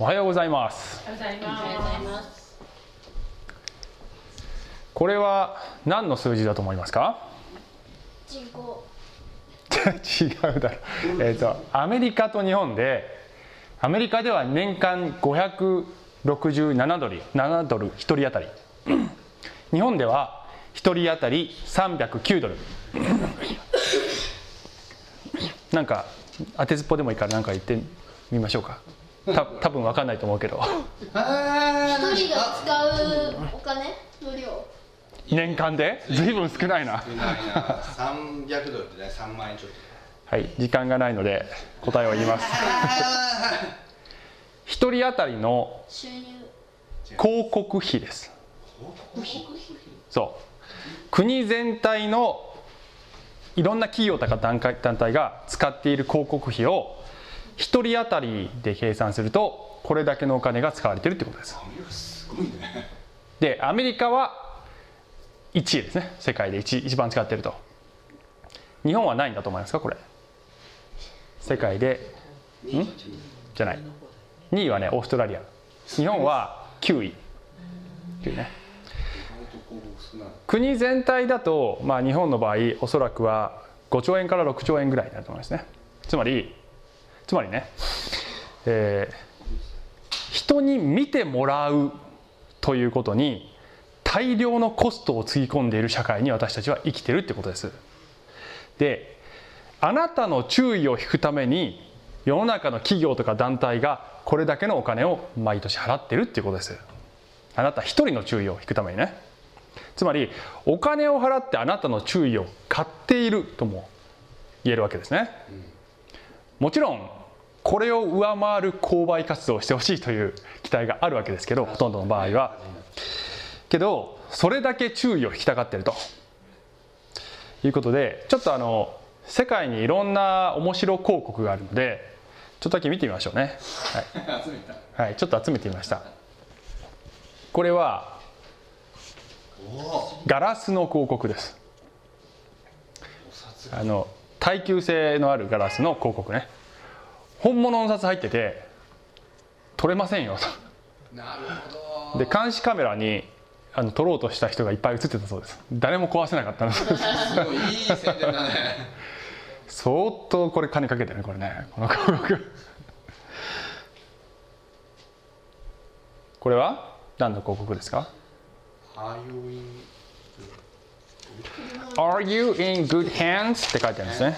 おはようございます。おはようございおはようございまます。これは何の数字だと思いますか？人口。違うだろ。えっ、とアメリカと日本でアメリカでは年間567ドル7ドル1人当たり。日本では1人当たり309ドル。なんか当てずっぽでもいいから何か言ってみましょうかた多分分かんないと思うけど。一人が使うお金の量。年間で？随分少ないな。少ないな。300ドルってね3万円ちょっと。はい時間がないので答えを言います。1人当たりの収入。広告費です。そう。国全体のいろんな企業とか団体が使っている広告費を1人当たりで計算するとこれだけのお金が使われてるってことです。でアメリカは1位ですね。世界で 1, 一番使ってると。日本は何位だと思いますかこれ。世界でん？じゃない。2位はねオーストラリア。日本は9位。9位ね。国全体だと、まあ、日本の場合おそらくは5兆円から6兆円ぐらいになると思いますね。つまりつまりね、えー人に見てもらうということに大量のコストをつぎ込んでいる社会に私たちは生きてるってことです。であなたの注意を引くために世の中の企業とか団体がこれだけのお金を毎年払ってるっていうことです。あなた一人の注意を引くためにね。つまりお金を払ってあなたの注意を買っているとも言えるわけですね、もちろんこれを上回る購買活動をしてほしいという期待があるわけですけどほとんどの場合は。けどそれだけ注意を引きたがっていると。いうことでちょっとあの世界にいろんな面白広告があるのでちょっとだけ見てみましょうね。はい。はい、ちょっと集めてみました。これはガラスの広告です。あの耐久性のあるガラスの広告ね本物の札入ってて取れませんよなるほとで監視カメラにあの撮ろうとした人がいっぱい映ってたそうです。誰も壊せなかったの。どすごいいい宣伝だね。相当これ金かけてるねこれね。この広告。これは何の広告ですか？ハーユイン Are you in good hands? って書いてあるんですね。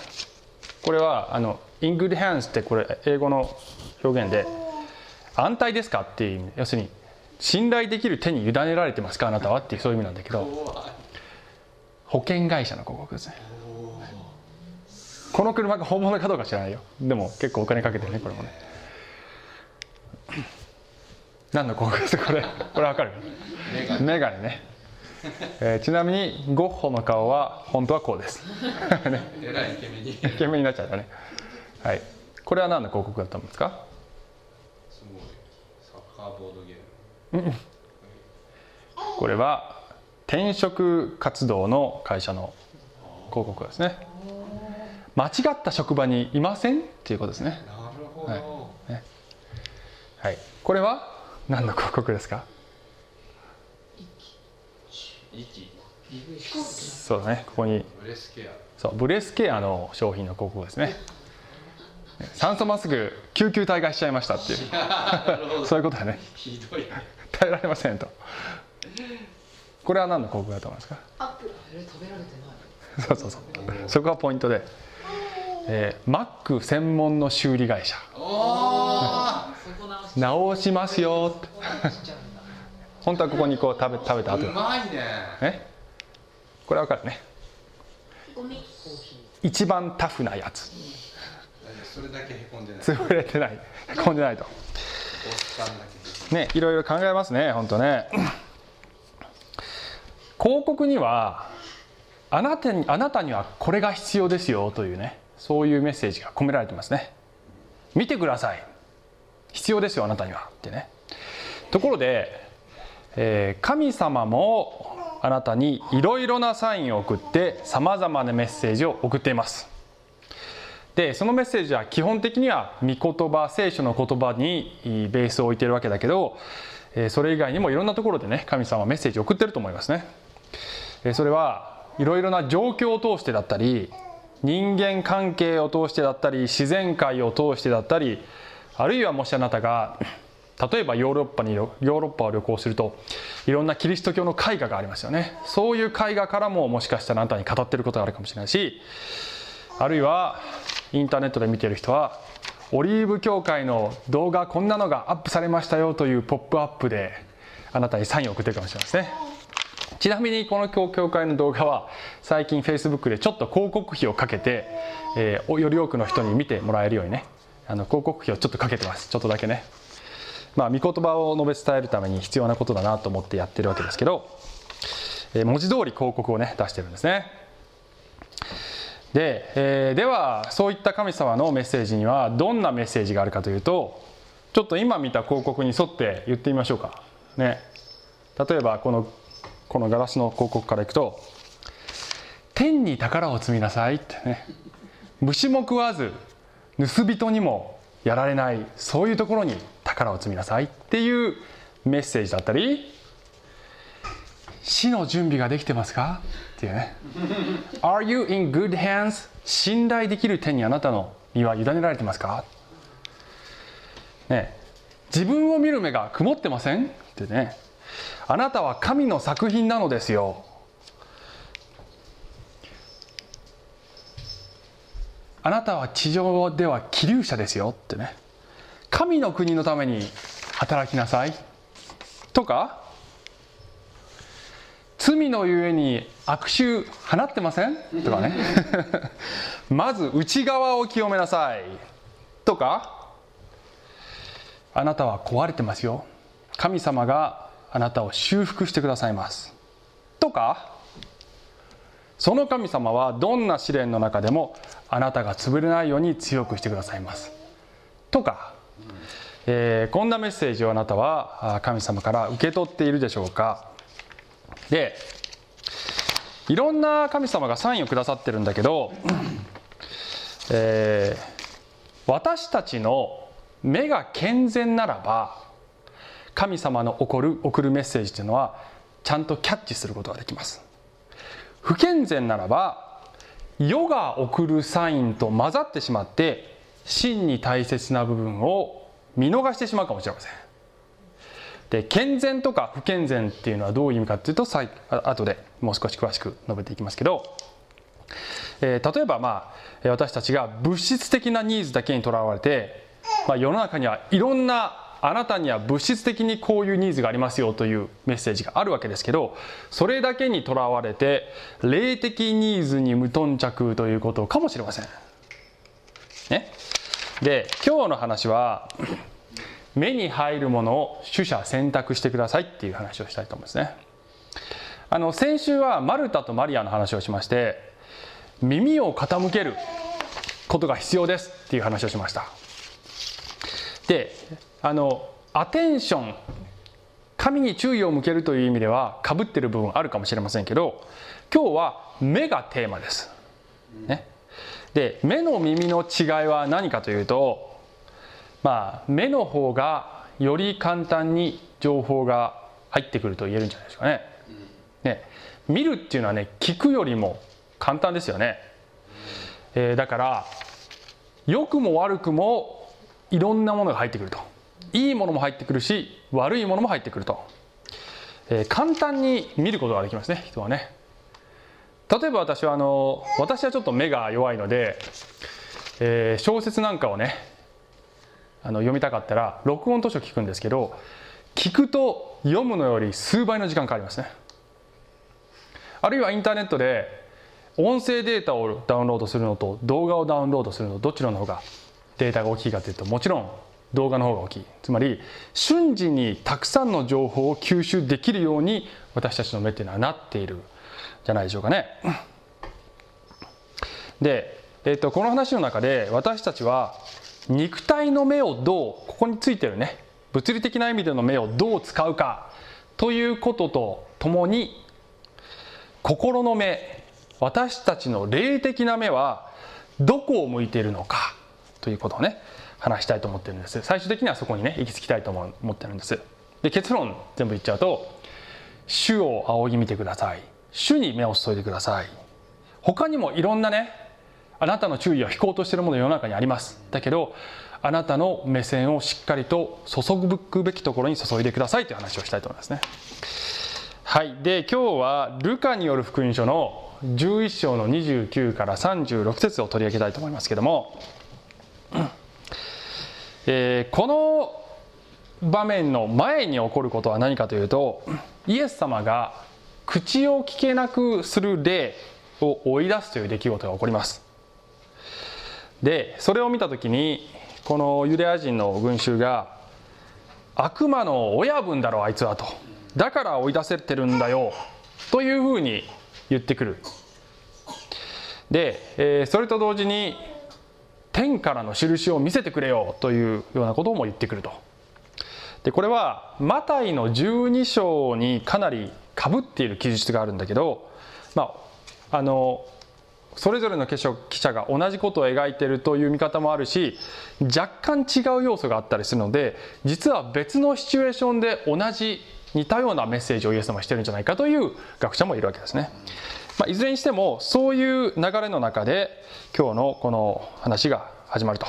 これはあの in good hands ってこれ英語の表現で安泰ですか？っていう意味。要するに信頼できる手に委ねられてますか？あなたは？っていうそういう意味なんだけど保険会社の広告ですね。この車が本物かどうか知らないよ。でも結構お金かけてるねこれもね。何の広告ですか？これ。これわかる？メガネ。ね、えーちなみにゴッホの顔は本当はこうです。ね。えらいイケメンに。イケメンになっちゃったね。はい。これは何の広告だと思うんですか？すごいサッカーボードゲームこれは転職活動の会社の広告ですね。間違った職場にいませんっていうことですね。なるほど、はいはい。これは何の広告ですか？息そうだね。ここにそうブレスケアの商品の広告ですね。酸素マスク救急隊がしちゃいましたっていう そういうことだね。ひどい耐えられませんと。これは何の広告だと思いますか？アップル。そうそうそう。そこがポイントで、えー、マック専門の修理会社直しますよって。本当はここにこう食べ食べた後うまいねね。これわかるね。ゴミ。一番タフなやつ。それだけへこんでない潰れてない。へこんでないと。ね、いろいろ考えますね、本当ね。広告にはあなたにあなたにはこれが必要ですよというね、そういうメッセージが込められてますね。見てください。必要ですよあなたにはってね。ところで、えー神様もあなたにいろいろなサインを送ってさまざまなメッセージを送っています。でそのメッセージは基本的には御言葉聖書の言葉にベースを置いてるわけだけどそれ以外にもいろんなところでね神様はメッセージを送ってると思いますね。それはいろいろな状況を通してだったり人間関係を通してだったり自然界を通してだったりあるいはもしあなたが例えばヨーロッパにヨーロッパを旅行するといろんなキリスト教の絵画がありますよね。そういう絵画からももしかしたらあなたに語ってることがあるかもしれないしあるいはインターネットで見てる人はオリーブ教会の動画こんなのがアップされましたよというポップアップであなたにサインを送ってるかもしれないですね。ちなみにこの教会の動画は最近 Facebook でちょっと広告費をかけて、えー、より多くの人に見てもらえるようにねあの広告費をちょっとかけてます。ちょっとだけね。まあ御言葉を述べ伝えるために必要なことだなと思ってやってるわけですけど、えー、文字通り広告をね出してるんですね。で、えー、ではそういった神様のメッセージにはどんなメッセージがあるかというとちょっと今見た広告に沿って言ってみましょうか。ね。例えばこのこのガラスの広告からいくと「天に宝を積みなさい」ってね。虫も食わず盗人にもやられないそういうところに宝を積みなさいっていうメッセージだったり死の準備ができてますか？っていうね。Are you in good hands? 信頼できる手にあなたの身は委ねられてますか？ね自分を見る目が曇ってません？ってね。あなたは神の作品なのですよ。あなたは地上では気流者ですよ。ってね。神の国のために働きなさい。とか罪のゆえに悪臭放ってません？とかね。まず内側を清めなさい。とかあなたは壊れてますよ。神様があなたを修復してくださいます。とかその神様はどんな試練の中でもあなたが潰れないように強くしてくださいます。とか、えー、こんなメッセージをあなたは神様から受け取っているでしょうか？でいろんな神様がサインをくださってるんだけど、えー、私たちの目が健全ならば神様の送る送るメッセージというのはちゃんとキャッチすることができます。不健全ならば世が送るサインと混ざってしまって真に大切な部分を見逃してしまうかもしれません。で健全とか不健全っていうのはどういう意味かっていうとさい後でもう少し詳しく述べていきますけど、えー、例えばまあ私たちが物質的なニーズだけにとらわれて、まあ、世の中にはいろんなあなたには物質的にこういうニーズがありますよというメッセージがあるわけですけどそれだけにとらわれて霊的ニーズに無頓着ということかもしれません。ね、で今日の話は目に入るものを取捨選択してくださいっていう話をしたいと思いますね。あの先週はマルタとマリアの話をしまして耳を傾けることが必要ですっていう話をしました。であのアテンション神に注意を向けるという意味ではかぶってる部分あるかもしれませんけど今日は目がテーマです。ね、で目の耳の違いは何かというとまあ目の方がより簡単に情報が入ってくると言えるんじゃないですかね。ね見るっていうのはね聞くよりも簡単ですよね。えー、だから良くも悪くもいろんなものが入ってくると。いいものも入ってくるし悪いものも入ってくると、えー、簡単に見ることができますね人はね例えば私はあの私はちょっと目が弱いので、えー、小説なんかをねあの読みたかったら録音図書聞くんですけど聞くと読むのより数倍の時間かかりますねあるいはインターネットで音声データをダウンロードするのと動画をダウンロードするのどちらの方がデータが大きいかというともちろん動画の方が大きいつまり瞬時にたくさんの情報を吸収できるように私たちの目っていうのはなっているじゃないでしょうかね。で、えっと、この話の中で私たちは肉体の目をどうここについてるね。物理的な意味での目をどう使うか。ということとともに心の目私たちの霊的な目はどこを向いているのか。ということをね話したいと思ってるんです。最終的にはそこにね行き着きたいと思ってるんです。で結論全部言っちゃうと主を仰ぎ見てください。主に目を注いでください。他にもいろんなねあなたの注意を引こうとしているもの世の中にあります。だけどあなたの目線をしっかりと注ぐべきところに注いでくださいという話をしたいと思いますね。はい。で今日はルカによる福音書の11章の29から36節を取り上げたいと思いますけども、えーこの場面の前に起こることは何かというとイエス様が口を聞けなくする霊を追い出すという出来事が起こります。でそれを見た時にこのユダヤ人の群衆が悪魔の親分だろあいつはと。だから追い出せてるんだよというふうに言ってくる。で、えーそれと同時に天からの印を見せてくれよというようなことも言ってくると。でこれはマタイの12章にかなりかぶっている記述があるんだけどまああのそれぞれの記者が同じことを描いているという見方もあるし若干違う要素があったりするので実は別のシチュエーションで同じ似たようなメッセージをイエス様はしてるんじゃないかという学者もいるわけですね。まあ、いずれにしてもそういう流れの中で今日のこの話が始まると。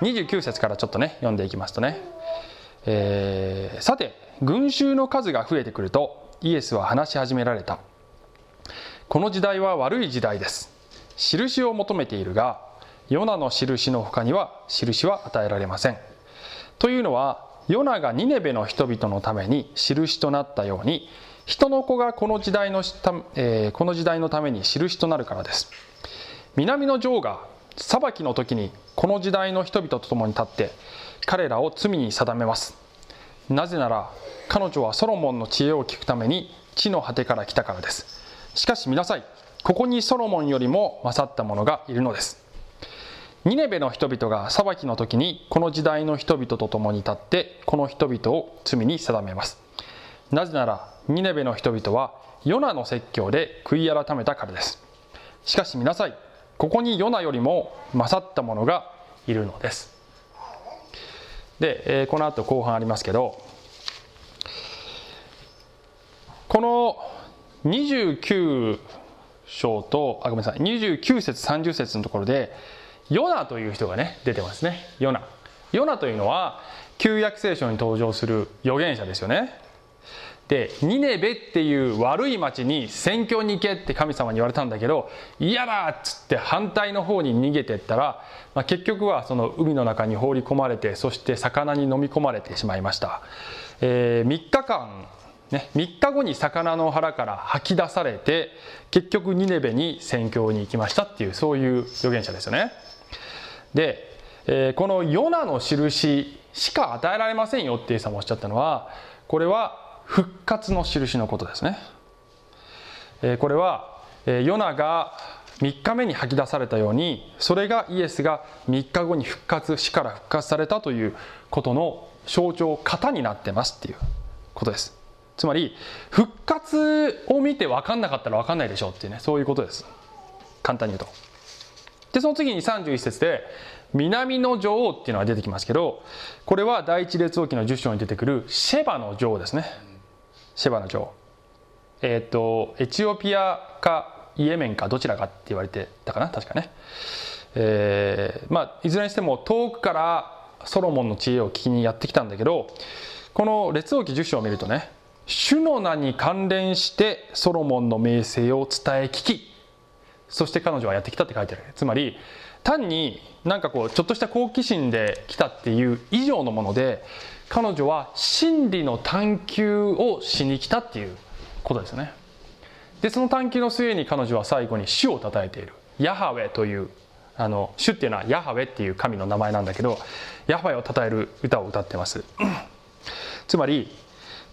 29節からちょっとね読んでいきますとね、えーさて群衆の数が増えてくるとイエスは話し始められた。この時代は悪い時代です。印を求めているがヨナの印の他には印は与えられません。というのはヨナがニネベの人々のために印となったように人の子がこの時代のた、えーこの時代のために印となるからです。南の女王が裁きの時にこの時代の人々と共に立って彼らを罪に定めます。なぜなら彼女はソロモンの知恵を聞くために地の果てから来たからです。しかし見なさいここにソロモンよりも勝った者がいるのです。ニネベの人々が裁きの時にこの時代の人々と共に立ってこの人々を罪に定めます。なぜならニネベの人々はヨナの説教で悔い改めたからです。しかし見なさいここにヨナよりも勝った者がいるのです。で、えーこの後後半ありますけどこの29章とあごめんなさい。29節30節のところでヨナという人がね出てますね。ヨナ。ヨナというのは旧約聖書に登場する預言者ですよね。でニネベっていう悪い町に宣教に行けって神様に言われたんだけど嫌だっつって反対の方に逃げてったら、まあ、結局はその海の中に放り込まれてそして魚に飲み込まれてしまいました、え3日間ね、3日後に魚の腹から吐き出されて結局ニネベに宣教に行きましたっていうそういう預言者ですよね。で、えーこのヨナの印しか与えられませんよってイエス様おっしゃったのはこれは復活の印のことですね、えーこれは、えーヨナが3日目に吐き出されたようにそれがイエスが3日後に復活死から復活されたということの象徴型になってますっていうことです。つまり復活を見て分かんなかったら分かんないでしょうっていうねそういうことです。簡単に言うと。でその次に31節で南の女王っていうのが出てきますけどこれは第一列王記の10章に出てくるシェバの女王ですね。シェバの女王。えっ、とエチオピアかイエメンかどちらかって言われてたかな確かね。えーまあいずれにしても遠くからソロモンの知恵を聞きにやってきたんだけどこの列王記10章を見るとね主の名に関連してソロモンの名声を伝え聞き。そして彼女はやってきたって書いてある。つまり単になんかこうちょっとした好奇心で来たっていう以上のもので彼女は真理の探求をしに来たっていうことですよね。でその探求の末に彼女は最後に主を称えている。ヤハウェというあの主っていうのはヤハウェっていう神の名前なんだけどヤハウェを称える歌を歌ってます。つまり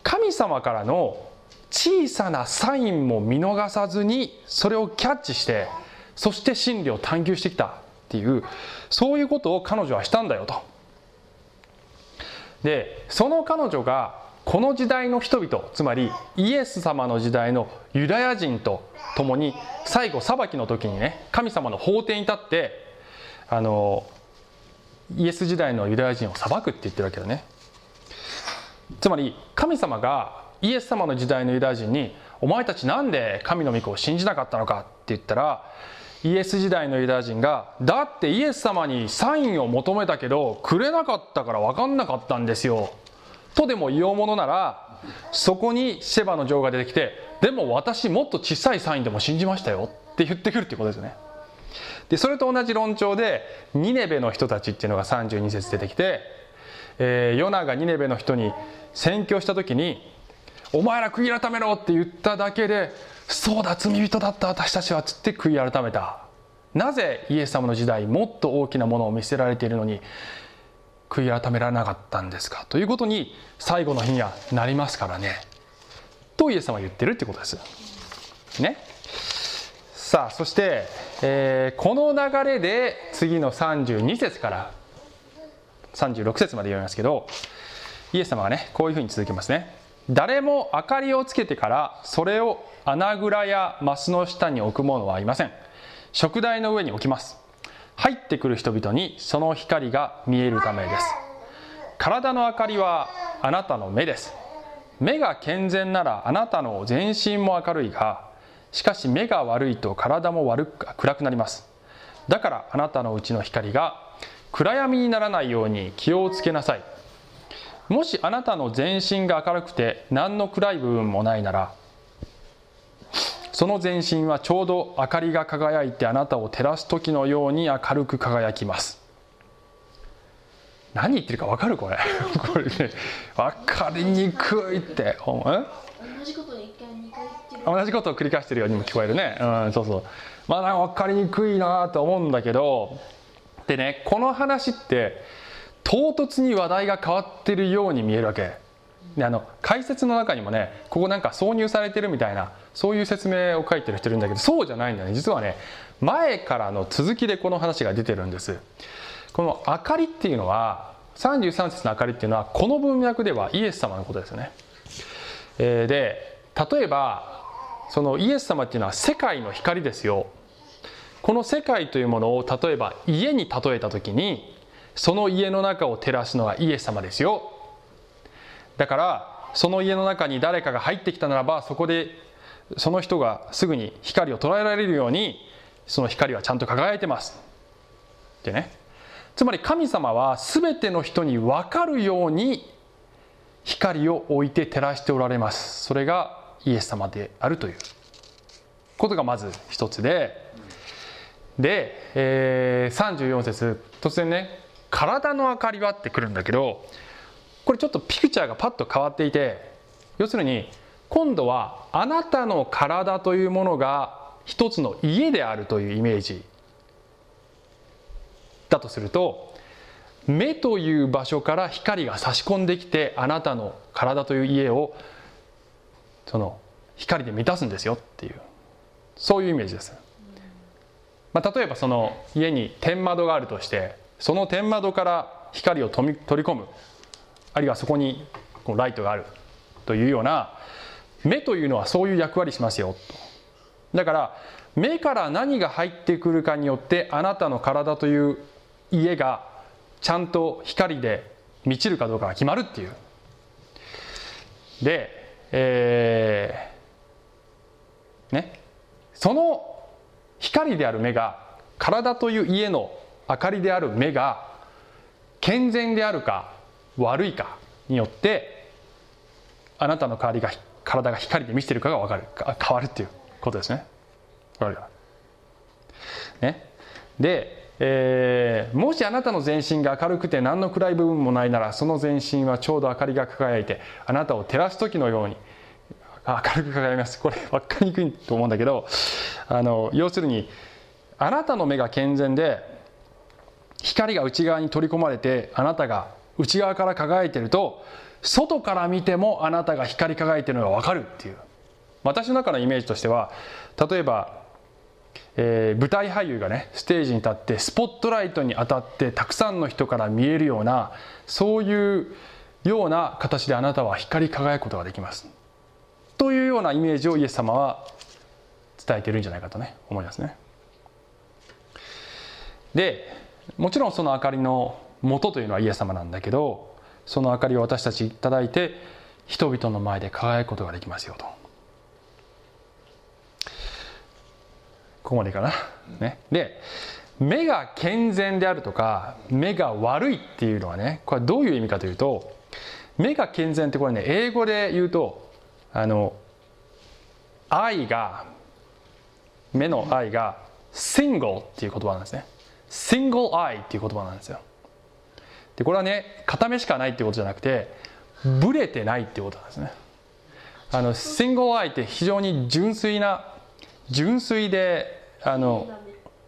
神様からの小さなサインも見逃さずにそれをキャッチしてそして真理を探求してきたっていうそういうことを彼女はしたんだよと。でその彼女がこの時代の人々つまりイエス様の時代のユダヤ人と共に最後裁きの時にね神様の法廷に立ってあのイエス時代のユダヤ人を裁くって言ってるわけだね。つまり神様がイエス様の時代のユダヤ人に「お前たちなんで神の御子を信じなかったのか?」って言ったらイエス時代のユダヤ人が「だってイエス様にサインを求めたけどくれなかったから分かんなかったんですよ」とでも言おうものならそこにシェバの女王が出てきて「でも私もっと小さいサインでも信じましたよ」って言ってくるっていうことですよね。でそれと同じ論調でニネベの人たちっていうのが32節出てきて、えー、ヨナがニネベの人に宣教した時に「お前ら悔い改めろ」って言っただけで「そうだ罪人だった私たちは」っつって悔い改めた。なぜイエス様の時代もっと大きなものを見せられているのに悔い改められなかったんですか？ということに最後の日にはなりますからね。とイエス様は言ってるってことです。ね。さあそして、えーこの流れで次の32節から36節まで読みますけどイエス様がねこういうふうに続きますね。誰も明かりをつけてからそれを穴蔵やマスの下に置く者はいません。食台の上に置きます。入ってくる人々にその光が見えるためです。体の明かりはあなたの目です。目が健全ならあなたの全身も明るいがしかし目が悪いと体も悪く暗くなります。だからあなたのうちの光が暗闇にならないように気をつけなさい。もしあなたの全身が明るくて何の暗い部分もないならその全身はちょうど明かりが輝いてあなたを照らす時のように明るく輝きます。何言ってるか分かるこれ？これね分かりにくいって。同じことに一回二回同じことを繰り返してるようにも聞こえるね。うんそうそう。まあなんか分かりにくいなと思うんだけどでねこの話って唐突に話題が変わってるように見えるわけ。であの解説の中にもねここなんか挿入されてるみたいなそういう説明を書いてる人いるんだけどそうじゃないんだね。実はね前からの続きでこの話が出てるんです。この明かりっていうのは33節の明かりっていうのはこの文脈ではイエス様のことですよね。えーで例えばそのイエス様っていうのは世界の光ですよ。この世界というものを例えば家に例えた時にその家の中を照らすのはイエス様ですよ。だからその家の中に誰かが入ってきたならばそこでその人がすぐに光を捉えられるようにその光はちゃんと輝いてます。ってねつまり神様は全ての人に分かるように光を置いて照らしておられます。それがイエス様であるということがまず一つでで、えー34節突然ね「体の明かりは?」ってくるんだけどこれちょっとピクチャーがパッと変わっていて要するに今度はあなたの体というものが一つの家であるというイメージだとすると目という場所から光が差し込んできてあなたの体という家をその光で満たすんですよっていうそういうイメージです。まあ、例えばその家に天窓があるとしてその天窓から光を取り込む。あるいはそこにこうライトがあるというような目というのはそういう役割しますよ。とだから目から何が入ってくるかによってあなたの体という家がちゃんと光で満ちるかどうかが決まるっていう。で、えーねその光である目が体という家の明かりである目が健全であるか悪いかによってあなたの代わりが体が光で満ちてるかが分かる変わるっていうことですね。かるかねで、えーもしあなたの全身が明るくて何の暗い部分もないならその全身はちょうど明かりが輝いてあなたを照らす時のように明るく輝きます。これ分かりにくいと思うんだけどあの要するにあなたの目が健全で光が内側に取り込まれてあなたが内側から輝いてると外から見てもあなたが光り輝いてるのが分かるっていう。私の中のイメージとしては例えば、えー舞台俳優がねステージに立ってスポットライトに当たってたくさんの人から見えるようなそういうような形であなたは光り輝くことができます。というようなイメージをイエス様は伝えてるんじゃないかとね思いますね。でもちろんその明かりの元というのはイエス様なんだけどその明かりを私たちいただいて人々の前で輝くことができますよと。ここまでかな、ね、で目が健全であるとか目が悪いっていうのはねこれはどういう意味かというと目が健全ってこれね英語で言うとあの愛が目の愛が single っていう言葉なんですね。single eye っていう言葉なんですよ。でこれはね片目しかないっていうことじゃなくてブレてないっていうことなんですね。あの single eye って非常に純粋な純粋であの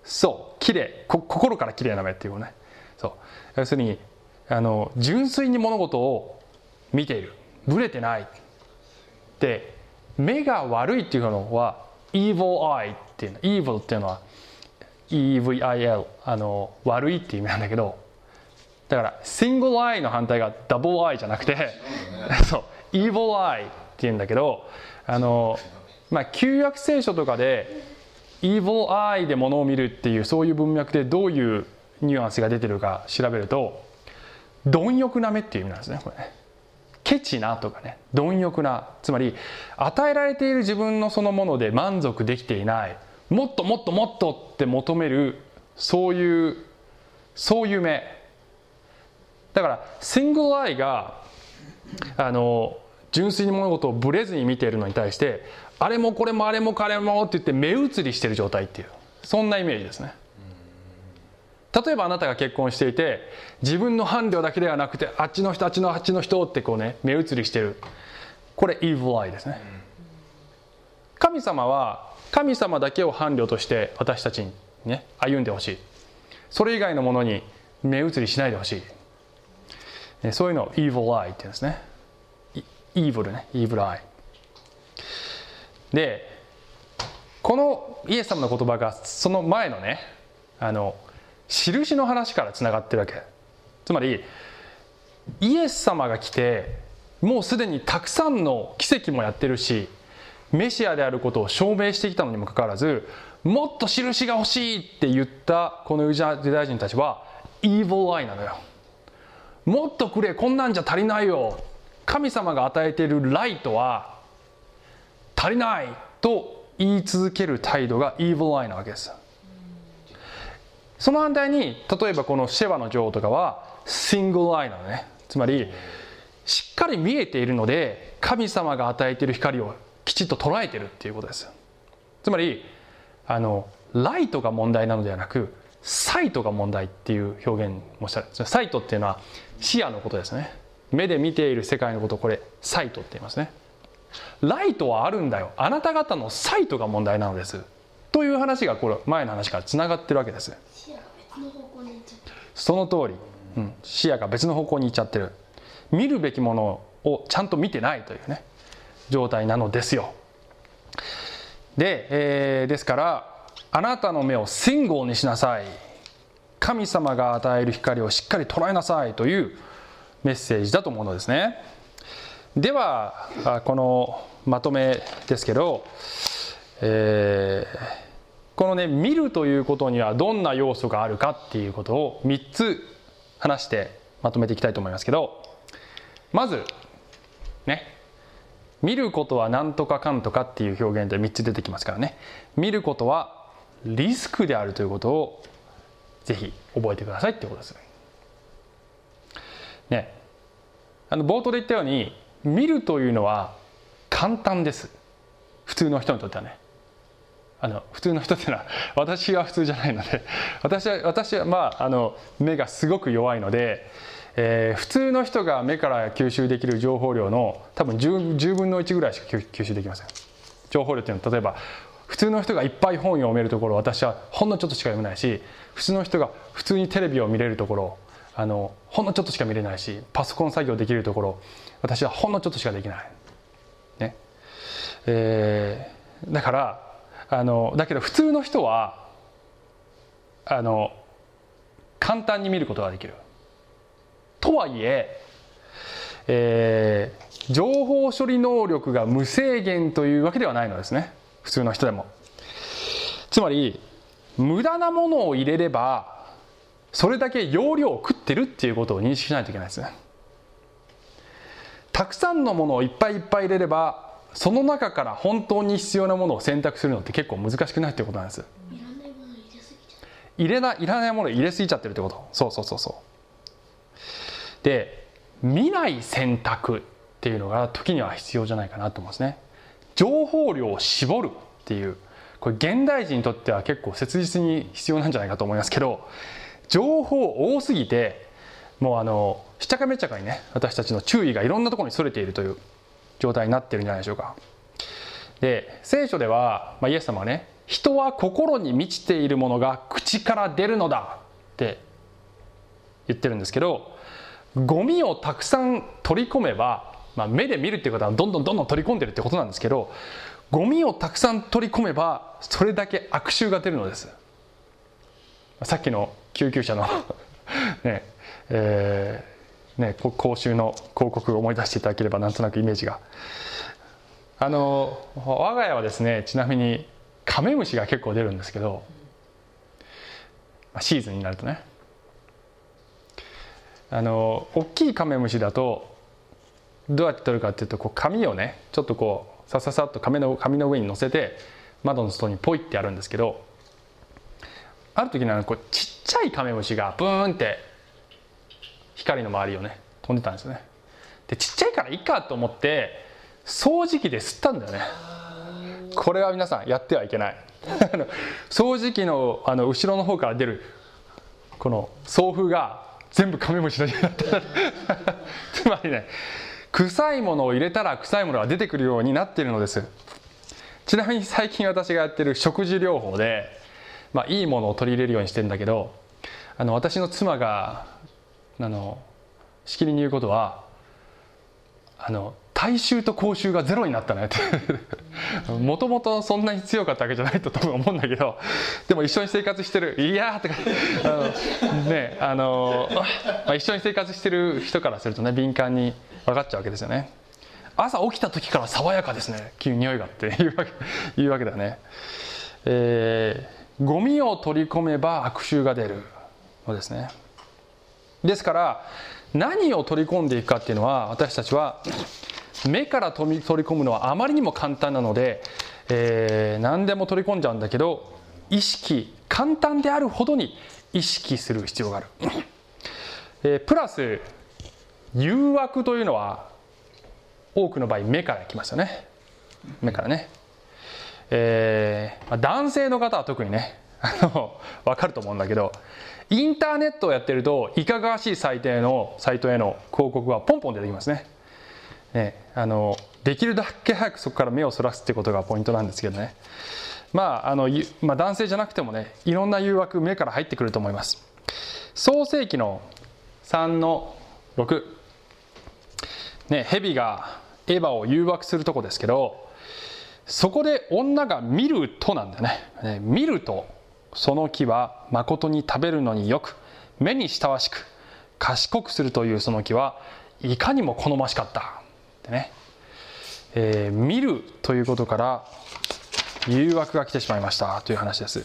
そう綺麗こ心から綺麗な目っていうことね。そう。要するにあの純粋に物事を見ている。ブレてない。で目が悪いっていうのは evil eye っていうの evil っていうのは EVIL あの悪いっていう意味なんだけどだから single eye の反対が double eye じゃなくてそう evil eye っていうんだけどあのまあ旧約聖書とかで evil eye で物を見るっていうそういう文脈でどういうニュアンスが出てるか調べると貪欲な目っていう意味なんですねこれ。ねケチなとかね貪欲なつまり与えられている自分のそのもので満足できていないもっともっともっとって求めるそういうそういう目。だからシングルアイがあの純粋に物事をブレずに見ているのに対してあれもこれもあれも彼もって言って目移りしてる状態っていうそんなイメージですね。例えばあなたが結婚していて自分の伴侶だけではなくてあっちの人あっちのあっちの人ってこうね目移りしてる。これ evil eye ですね。神様は神様だけを伴侶として私たちにね歩んでほしい。それ以外のものに目移りしないでほしい。そういうのを evil eye って言うんですね。evil ね evil eye でこのイエス様の言葉がその前のねあの印の話からつながってるわけ。つまりイエス様が来てもうすでにたくさんの奇跡もやってるしメシアであることを証明してきたのにもかかわらずもっと印が欲しいって言ったこのユダヤ人たちは evil eye なのよ。もっとくれこんなんじゃ足りないよ。神様が与えているライトは足りないと言い続ける態度が evil eye なわけです。その反対に例えばこのシェワの女王とかはシングルアイなのね。つまりしっかり見えているので神様が与えている光をきちっと捉えてるっていうことですつまりあのライトが問題なのではなくサイトが問題っていう表現もした。サイトっていうのは視野のことですね。目で見ている世界のことをこれサイトって言いますね。ライトはあるんだよ。あなた方のサイトが問題なのです。という話がこれ前の話からつながってるわけです。その通り、うん、視野が別の方向に行っちゃってる。見るべきものをちゃんと見てないというね。状態なのですよ。で、えー、ですからあなたの目を信号にしなさい。神様が与える光をしっかり捉えなさいというメッセージだと思うのですね。ではこのまとめですけど、えー、このね見るということにはどんな要素があるかっていうことを3つ話してまとめていきたいと思いますけどまずね見ることは何とかかんとかっていう表現で3つ出てきますからね。見ることはリスクであるということをぜひ覚えてくださいってことですねあの冒頭で言ったように見るというのは簡単です。普通の人にとってはね。あの普通の人っていうのは私は普通じゃないので私は私はまああの目がすごく弱いので、えー、普通の人が目から吸収できる情報量の多分 10, 10分の1ぐらいしか吸収できません情報量っていうのは例えば普通の人がいっぱい本読めるところ私はほんのちょっとしか読めないし普通の人が普通にテレビを見れるところあのほんのちょっとしか見れないしパソコン作業できるところ私はほんのちょっとしかできない。ねえー、だからあのだけど普通の人はあの簡単に見ることができる。とはいええー情報処理能力が無制限というわけではないのですね。普通の人でも。つまり無駄なものを入れればそれだけ容量を食ってるっていうことを認識しないといけないですね。たくさんのものをいっぱいいっぱい入れればその中から本当に必要なものを選択するのって結構難しくないってことなんです。いらないもの入れすぎちゃっ入れないらないもの入れすぎちゃってるってこと。そうそうそうそう。で見ない選択っていうのが時には必要じゃないかなと思うんですね。情報量を絞るっていう。これ現代人にとっては結構切実に必要なんじゃないかと思いますけど情報多すぎてもうあのしちゃかめちゃかにね私たちの注意がいろんなところにそれているという。状態になってるんじゃないでしょうか。で聖書では、まあ、イエス様はね人は心に満ちているものが口から出るのだって言ってるんですけどゴミをたくさん取り込めば、まあ、目で見るっていうことはどんどんどんどん取り込んでるってことなんですけどゴミをたくさん取り込めばそれだけ悪臭が出るのです。さっきの救急車の ねえね、こ講習の広告を思い出していただければなんとなくイメージが。あの我が家はですねちなみにカメムシが結構出るんですけどシーズンになるとね。あの大きいカメムシだとどうやって取るかっていうとこう紙をねちょっとこうさささっと紙の紙の上に乗せて窓の外にポイってやるんですけどある時にはこうちっちゃいカメムシがブーンって光の周りをね飛んでたんですよね。でちっちゃいからいいかと思って掃除機で吸ったんだよね。これは皆さんやってはいけない。掃除機のあの後ろの方から出るこの送風が全部カメムシのようになった つまりね臭いものを入れたら臭いものが出てくるようになっているのです。ちなみに最近私がやってる食事療法で、まあ、いいものを取り入れるようにしてんだけどあの私の妻があのしきりに言うことはあの大衆と口臭がゼロになったねって。もともとそんなに強かったわけじゃないと多分思うんだけどでも一緒に生活してるいやーとかあのねあの、まあ、一緒に生活してる人からするとね敏感に分かっちゃうわけですよね。朝起きた時から爽やかですね。急に匂いがっていうわけいうわけだね。えー、ゴミを取り込めば悪臭が出るのですね。ですから何を取り込んでいくかっていうのは私たちは目から取り込むのはあまりにも簡単なので、えー、何でも取り込んじゃうんだけど意識簡単であるほどに意識する必要がある、えー、プラス誘惑というのは多くの場合目から来ますよね。目からね、えー、男性の方は特にねあの分かると思うんだけどインターネットをやってるといかがわしいサイトへのサイトへの広告がポンポン出てきますね。ねあのできるだけ早くそこから目をそらすってことがポイントなんですけどね。まああの、まあ、男性じゃなくてもねいろんな誘惑目から入ってくると思います。創世紀の3の6ね蛇がエヴァを誘惑するとこですけどそこで女が見るとなんだよね。ね見るとその木は誠に食べるのによく目に親しく賢くするというその木はいかにも好ましかった。ってね、えー、見るということから誘惑が来てしまいました。という話です。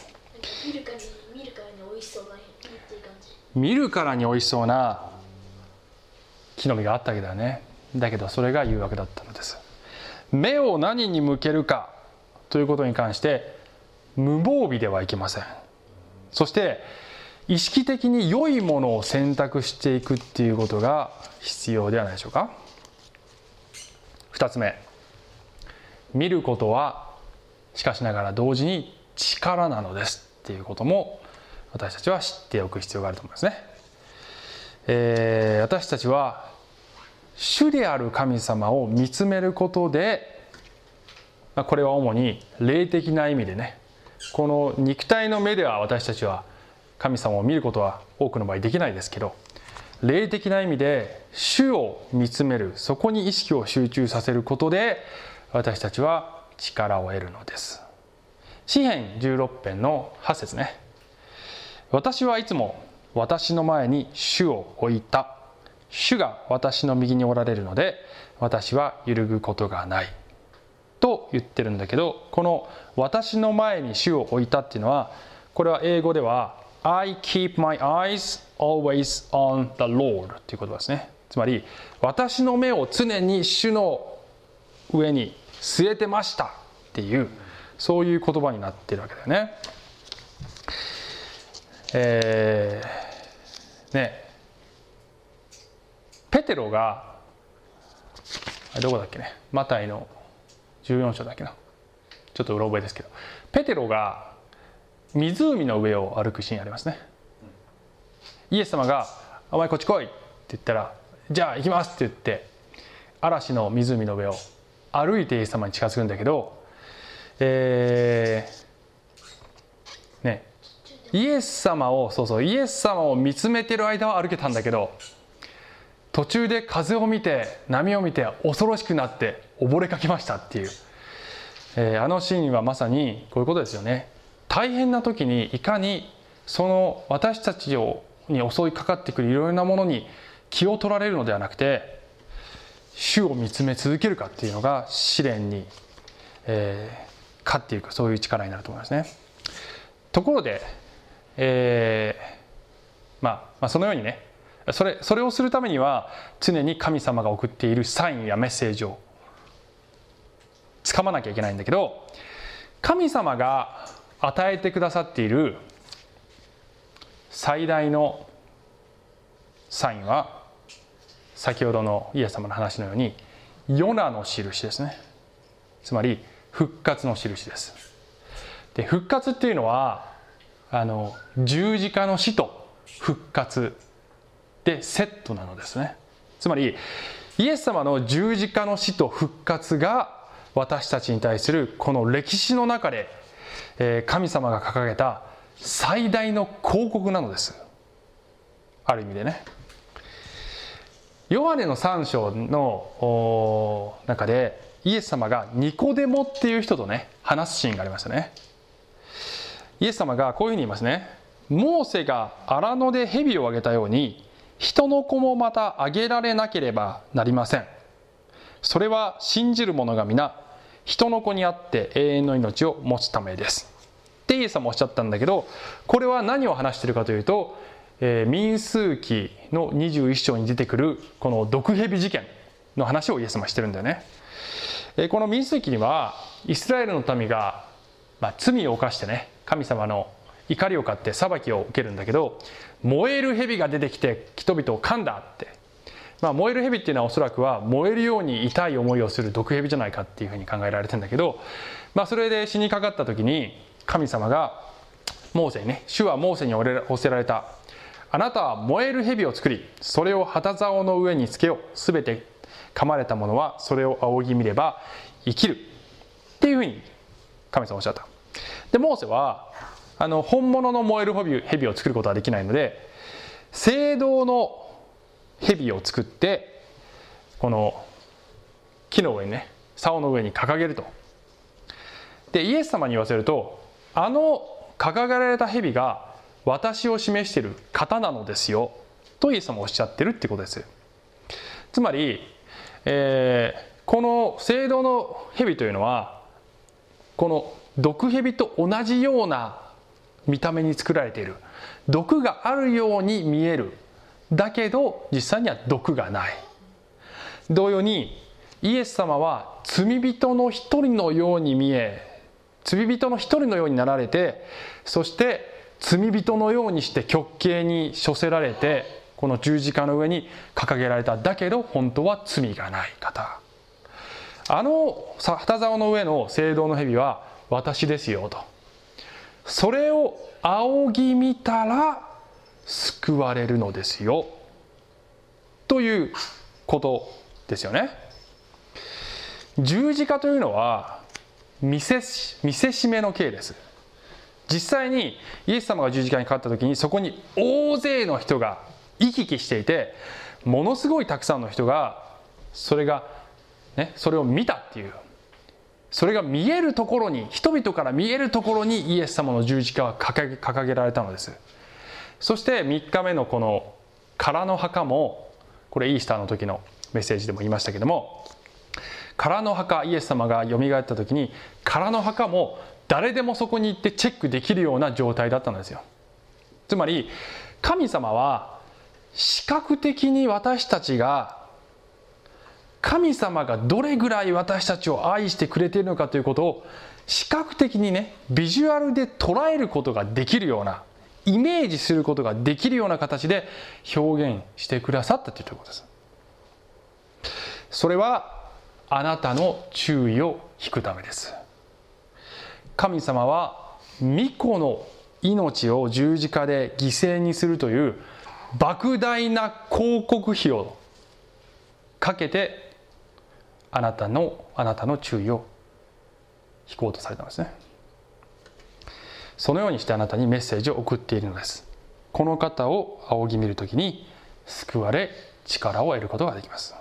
見るからに美味しそうな木の実があったわけだよね。だけどそれが誘惑だったのです。目を何に向けるかということに関して無防備ではいけません。そして意識的に良いものを選択していくっていうことが必要ではないでしょうか。2つ目。見ることはしかしながら同時に力なのですっていうことも私たちは知っておく必要があると思いますね、えー、私たちは主である神様を見つめることでこれは主に霊的な意味でねこの肉体の目では私たちは神様を見ることは多くの場合できないですけど霊的な意味で主を見つめるそこに意識を集中させることで私たちは力を得るのです。詩編16編の8節ね。私はいつも私の前に主を置いた。主が私の右におられるので私は揺るぐことがない。と言ってるんだけどこの私の前に主を置いたっていうのはこれは英語では I keep my eyes always on the Lord という言葉ですね。つまり私の目を常に主の上に据えてましたっていうそういう言葉になってるわけだよね。えー、ねペテロがどこだっけねマタイの14章だっけな。ちょっとうろ覚えですけど。ペテロが湖の上を歩くシーンありますね。イエス様が「お前こっち来い」って言ったら「じゃあ行きます」って言って嵐の湖の上を歩いてイエス様に近づくんだけどえー、ねイエス様をそうそうイエス様を見つめてる間は歩けたんだけど途中で風を見て波を見て恐ろしくなって溺れかけましたっていう、えー、あのシーンはまさにこういうことですよね。大変な時にいかにその私たちをに襲いかかってくるいろいろなものに気を取られるのではなくて主を見つめ続けるかっていうのが試練に、えー、勝っていくそういう力になると思いますね。ところで、えーまあ、まあそのようにねそれそれをするためには常に神様が送っているサインやメッセージをつかまなきゃいけないんだけど神様が与えてくださっている最大のサインは先ほどのイエス様の話のようにヨナの印ですね。つまり復活の印です。で復活っていうのはあの十字架の死と復活でセットなのですね。つまりイエス様の十字架の死と復活が私たちに対するこの歴史の中で神様が掲げた最大の広告なのです。ある意味でね。ヨハネの3章の中でイエス様がニコデモっていう人とね話すシーンがありましたね。イエス様がこういうふうに言いますね。モーセが荒野で蛇をあげたように人の子もまたあげられなければなりません。それは信じる者が皆人の子にあって永遠の命を持つためです。ってイエス様おっしゃったんだけどこれは何を話しているかというと、えー、民数記の21章に出てくるこの毒蛇事件の話をイエス様してるんだよね、えー、この民数記にはイスラエルの民が、まあ、罪を犯してね神様の怒りを買って裁きを受けるんだけど燃える蛇が出てきて人々を噛んだって、まあ、燃える蛇っていうのはおそらくは燃えるように痛い思いをする毒蛇じゃないかっていうふうに考えられてるんだけど、まあ、それで死にかかった時に神様がモーセにね主はモーセに仰せられた。あなたは燃える蛇を作りそれを旗竿の上につけよう。すべて噛まれた者はそれを仰ぎ見れば生きる。っていうふうに神様おっしゃった。でモーセはあの本物の燃える蛇を作ることはできないので聖堂の蛇を作ってこの木の上にね竿の上に掲げると。でイエス様に言わせるとあの掲げられた蛇が私を示している方なのですよとイエス様おっしゃってるってことです。つまり、えー、この聖堂の蛇というのはこの毒蛇と同じような見た目に作られている。毒があるように見える。だけど実際には毒がない。同様にイエス様は罪人の一人のように見え罪人の一人のようになられてそして罪人のようにして極刑に処せられてこの十字架の上に掲げられた。だけど本当は罪がない方。あの旗竿の上の聖堂の蛇は私ですよと。それを仰ぎ見たら救われるのですよ。ということですよね。十字架というのは見せ見せしめの刑です。実際にイエス様が十字架にかかった時にそこに大勢の人が行き来していてものすごいたくさんの人がそれがねそれを見たっていうそれが見えるところに人々から見えるところにイエス様の十字架は掲げ掲げられたのです。そして3日目のこの空の墓もこれイースターの時のメッセージでも言いましたけども空の墓イエス様がよみがえった時に空の墓も誰でもそこに行ってチェックできるような状態だったんですよ。つまり神様は視覚的に私たちが神様がどれぐらい私たちを愛してくれているのかということを視覚的にねビジュアルで捉えることができるようなイメージすることができるような形で表現してくださったということです。それはあなたの注意を引くためです。神様は御子の命を十字架で犠牲にするという莫大な広告費をかけてあなたのあなたの注意を引こうとされたんですね。そのようにしてあなたにメッセージを送っているのです。この方を仰ぎ見るときに救われ力を得ることができます。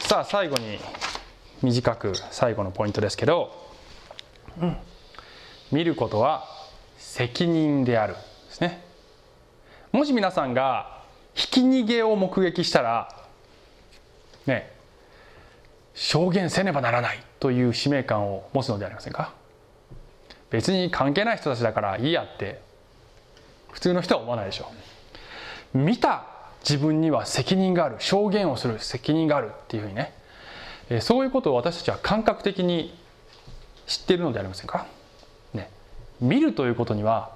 さあ最後に短く最後のポイントですけど、うん、見ることは責任であるですね。もし皆さんがひき逃げを目撃したらね。証言せねばならないという使命感を持つのではありませんか？別に関係ない人たちだからいいやって普通の人は思わないでしょう。見た自分には責任がある証言をする責任があるっていうふうにね。そういうことを私たちは感覚的に知っているのでありませんか、ね、見るということには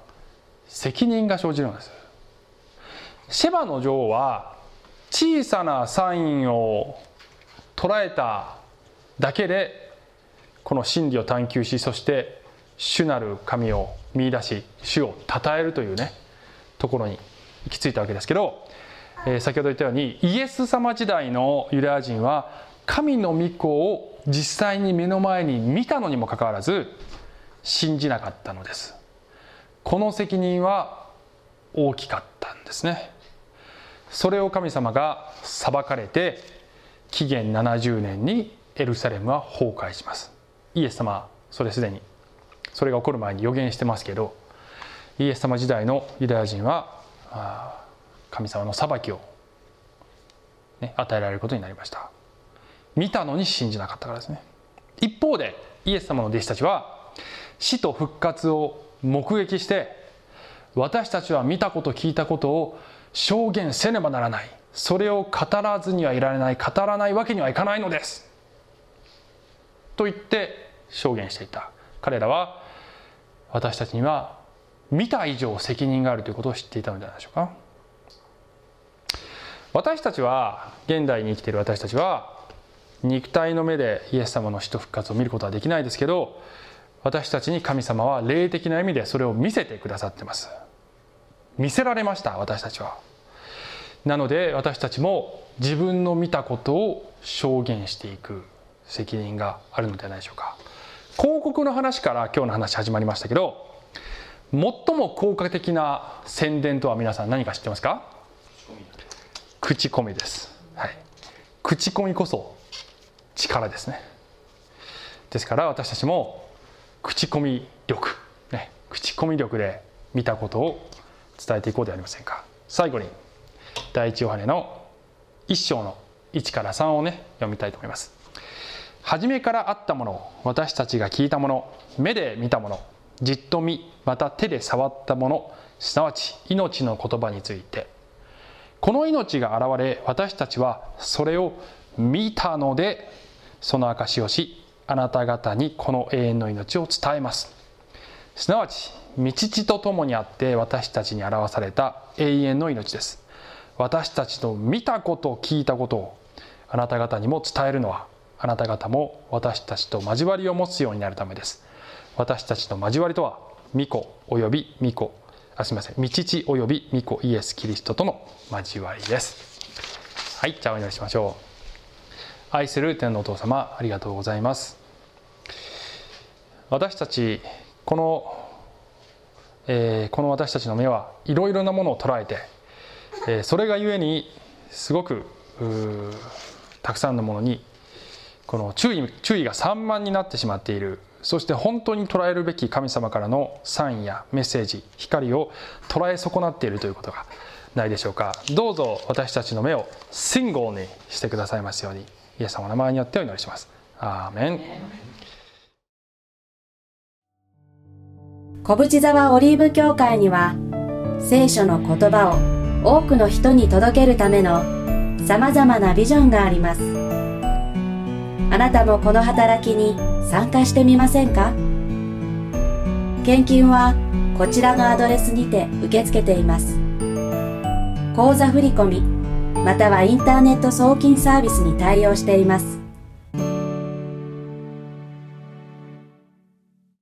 責任が生じるのです。シェバの女王は小さなサインを捉えただけでこの真理を探求しそして主なる神を見出し主を称えるというねところに行き着いたわけですけどえー、先ほど言ったようにイエス様時代のユダヤ人は神の御子を実際に目の前に見たのにもかかわらず信じなかったのです。この責任は大きかったんですね。それを神様が裁かれて紀元70年にエルサレムは崩壊します。イエス様はそれすでにそれが起こる前に予言してますけどイエス様時代のユダヤ人は神様の裁きを、ね、与えられることになりました。見たのに信じなかったからですね。一方でイエス様の弟子たちは死と復活を目撃して私たちは見たこと聞いたことを証言せねばならない。それを語らずにはいられない。語らないわけにはいかないのです。と言って証言していた。彼らは私たちには見た以上責任があるということを知っていたのではないでしょうか。私たちは現代に生きている私たちは肉体の目でイエス様の死と復活を見ることはできないですけど私たちに神様は霊的な意味でそれを見せてくださってます。見せられました私たちは。なので私たちも自分の見たことを証言していく責任があるのではないでしょうか。広告の話から今日の話始まりましたけど最も効果的な宣伝とは皆さん何か知ってますか？口コミ。です、はい、口コミこそ力ですね。ですから私たちも口コミ力、ね、口コミ力で見たことを伝えていこうではありませんか。最後に第一ヨハネの一章の1から3をね読みたいと思います。初めからあったもの私たちが聞いたもの目で見たものじっと見また手で触ったものすなわち命の言葉について。この命が現れ私たちはそれを見たのでその証しをしあなた方にこの永遠の命を伝えます。すなわち道地と共にあって私たちに表された永遠の命です私たちの見たこと聞いたことをあなた方にも伝えるのはあなた方も私たちと交わりを持つようになるためです私たちの交わりとは巫女および巫女あすみません、道地および御子イエス・キリストとの交わりです。はい、じゃあお祈りしましょう。愛する天のお父様、ありがとうございます。私たち、この、えー、この私たちの目はいろいろなものを捉えて、えー、それがゆえにすごくたくさんのものにこの注意注意が散漫になってしまっている。そして本当に捉えるべき神様からのサインやメッセージ光を捉え損なっているということがないでしょうか。どうぞ私たちの目をシンゴーにしてくださいますようにイエス様の名前によってお祈りします。アーメン。小淵沢オリーブ教会には聖書の言葉を多くの人に届けるための様々なビジョンがあります。あなたもこの働きに参加してみませんか？献金はこちらのアドレスにて受け付けています。口座振込またはインターネット送金サービスに対応しています。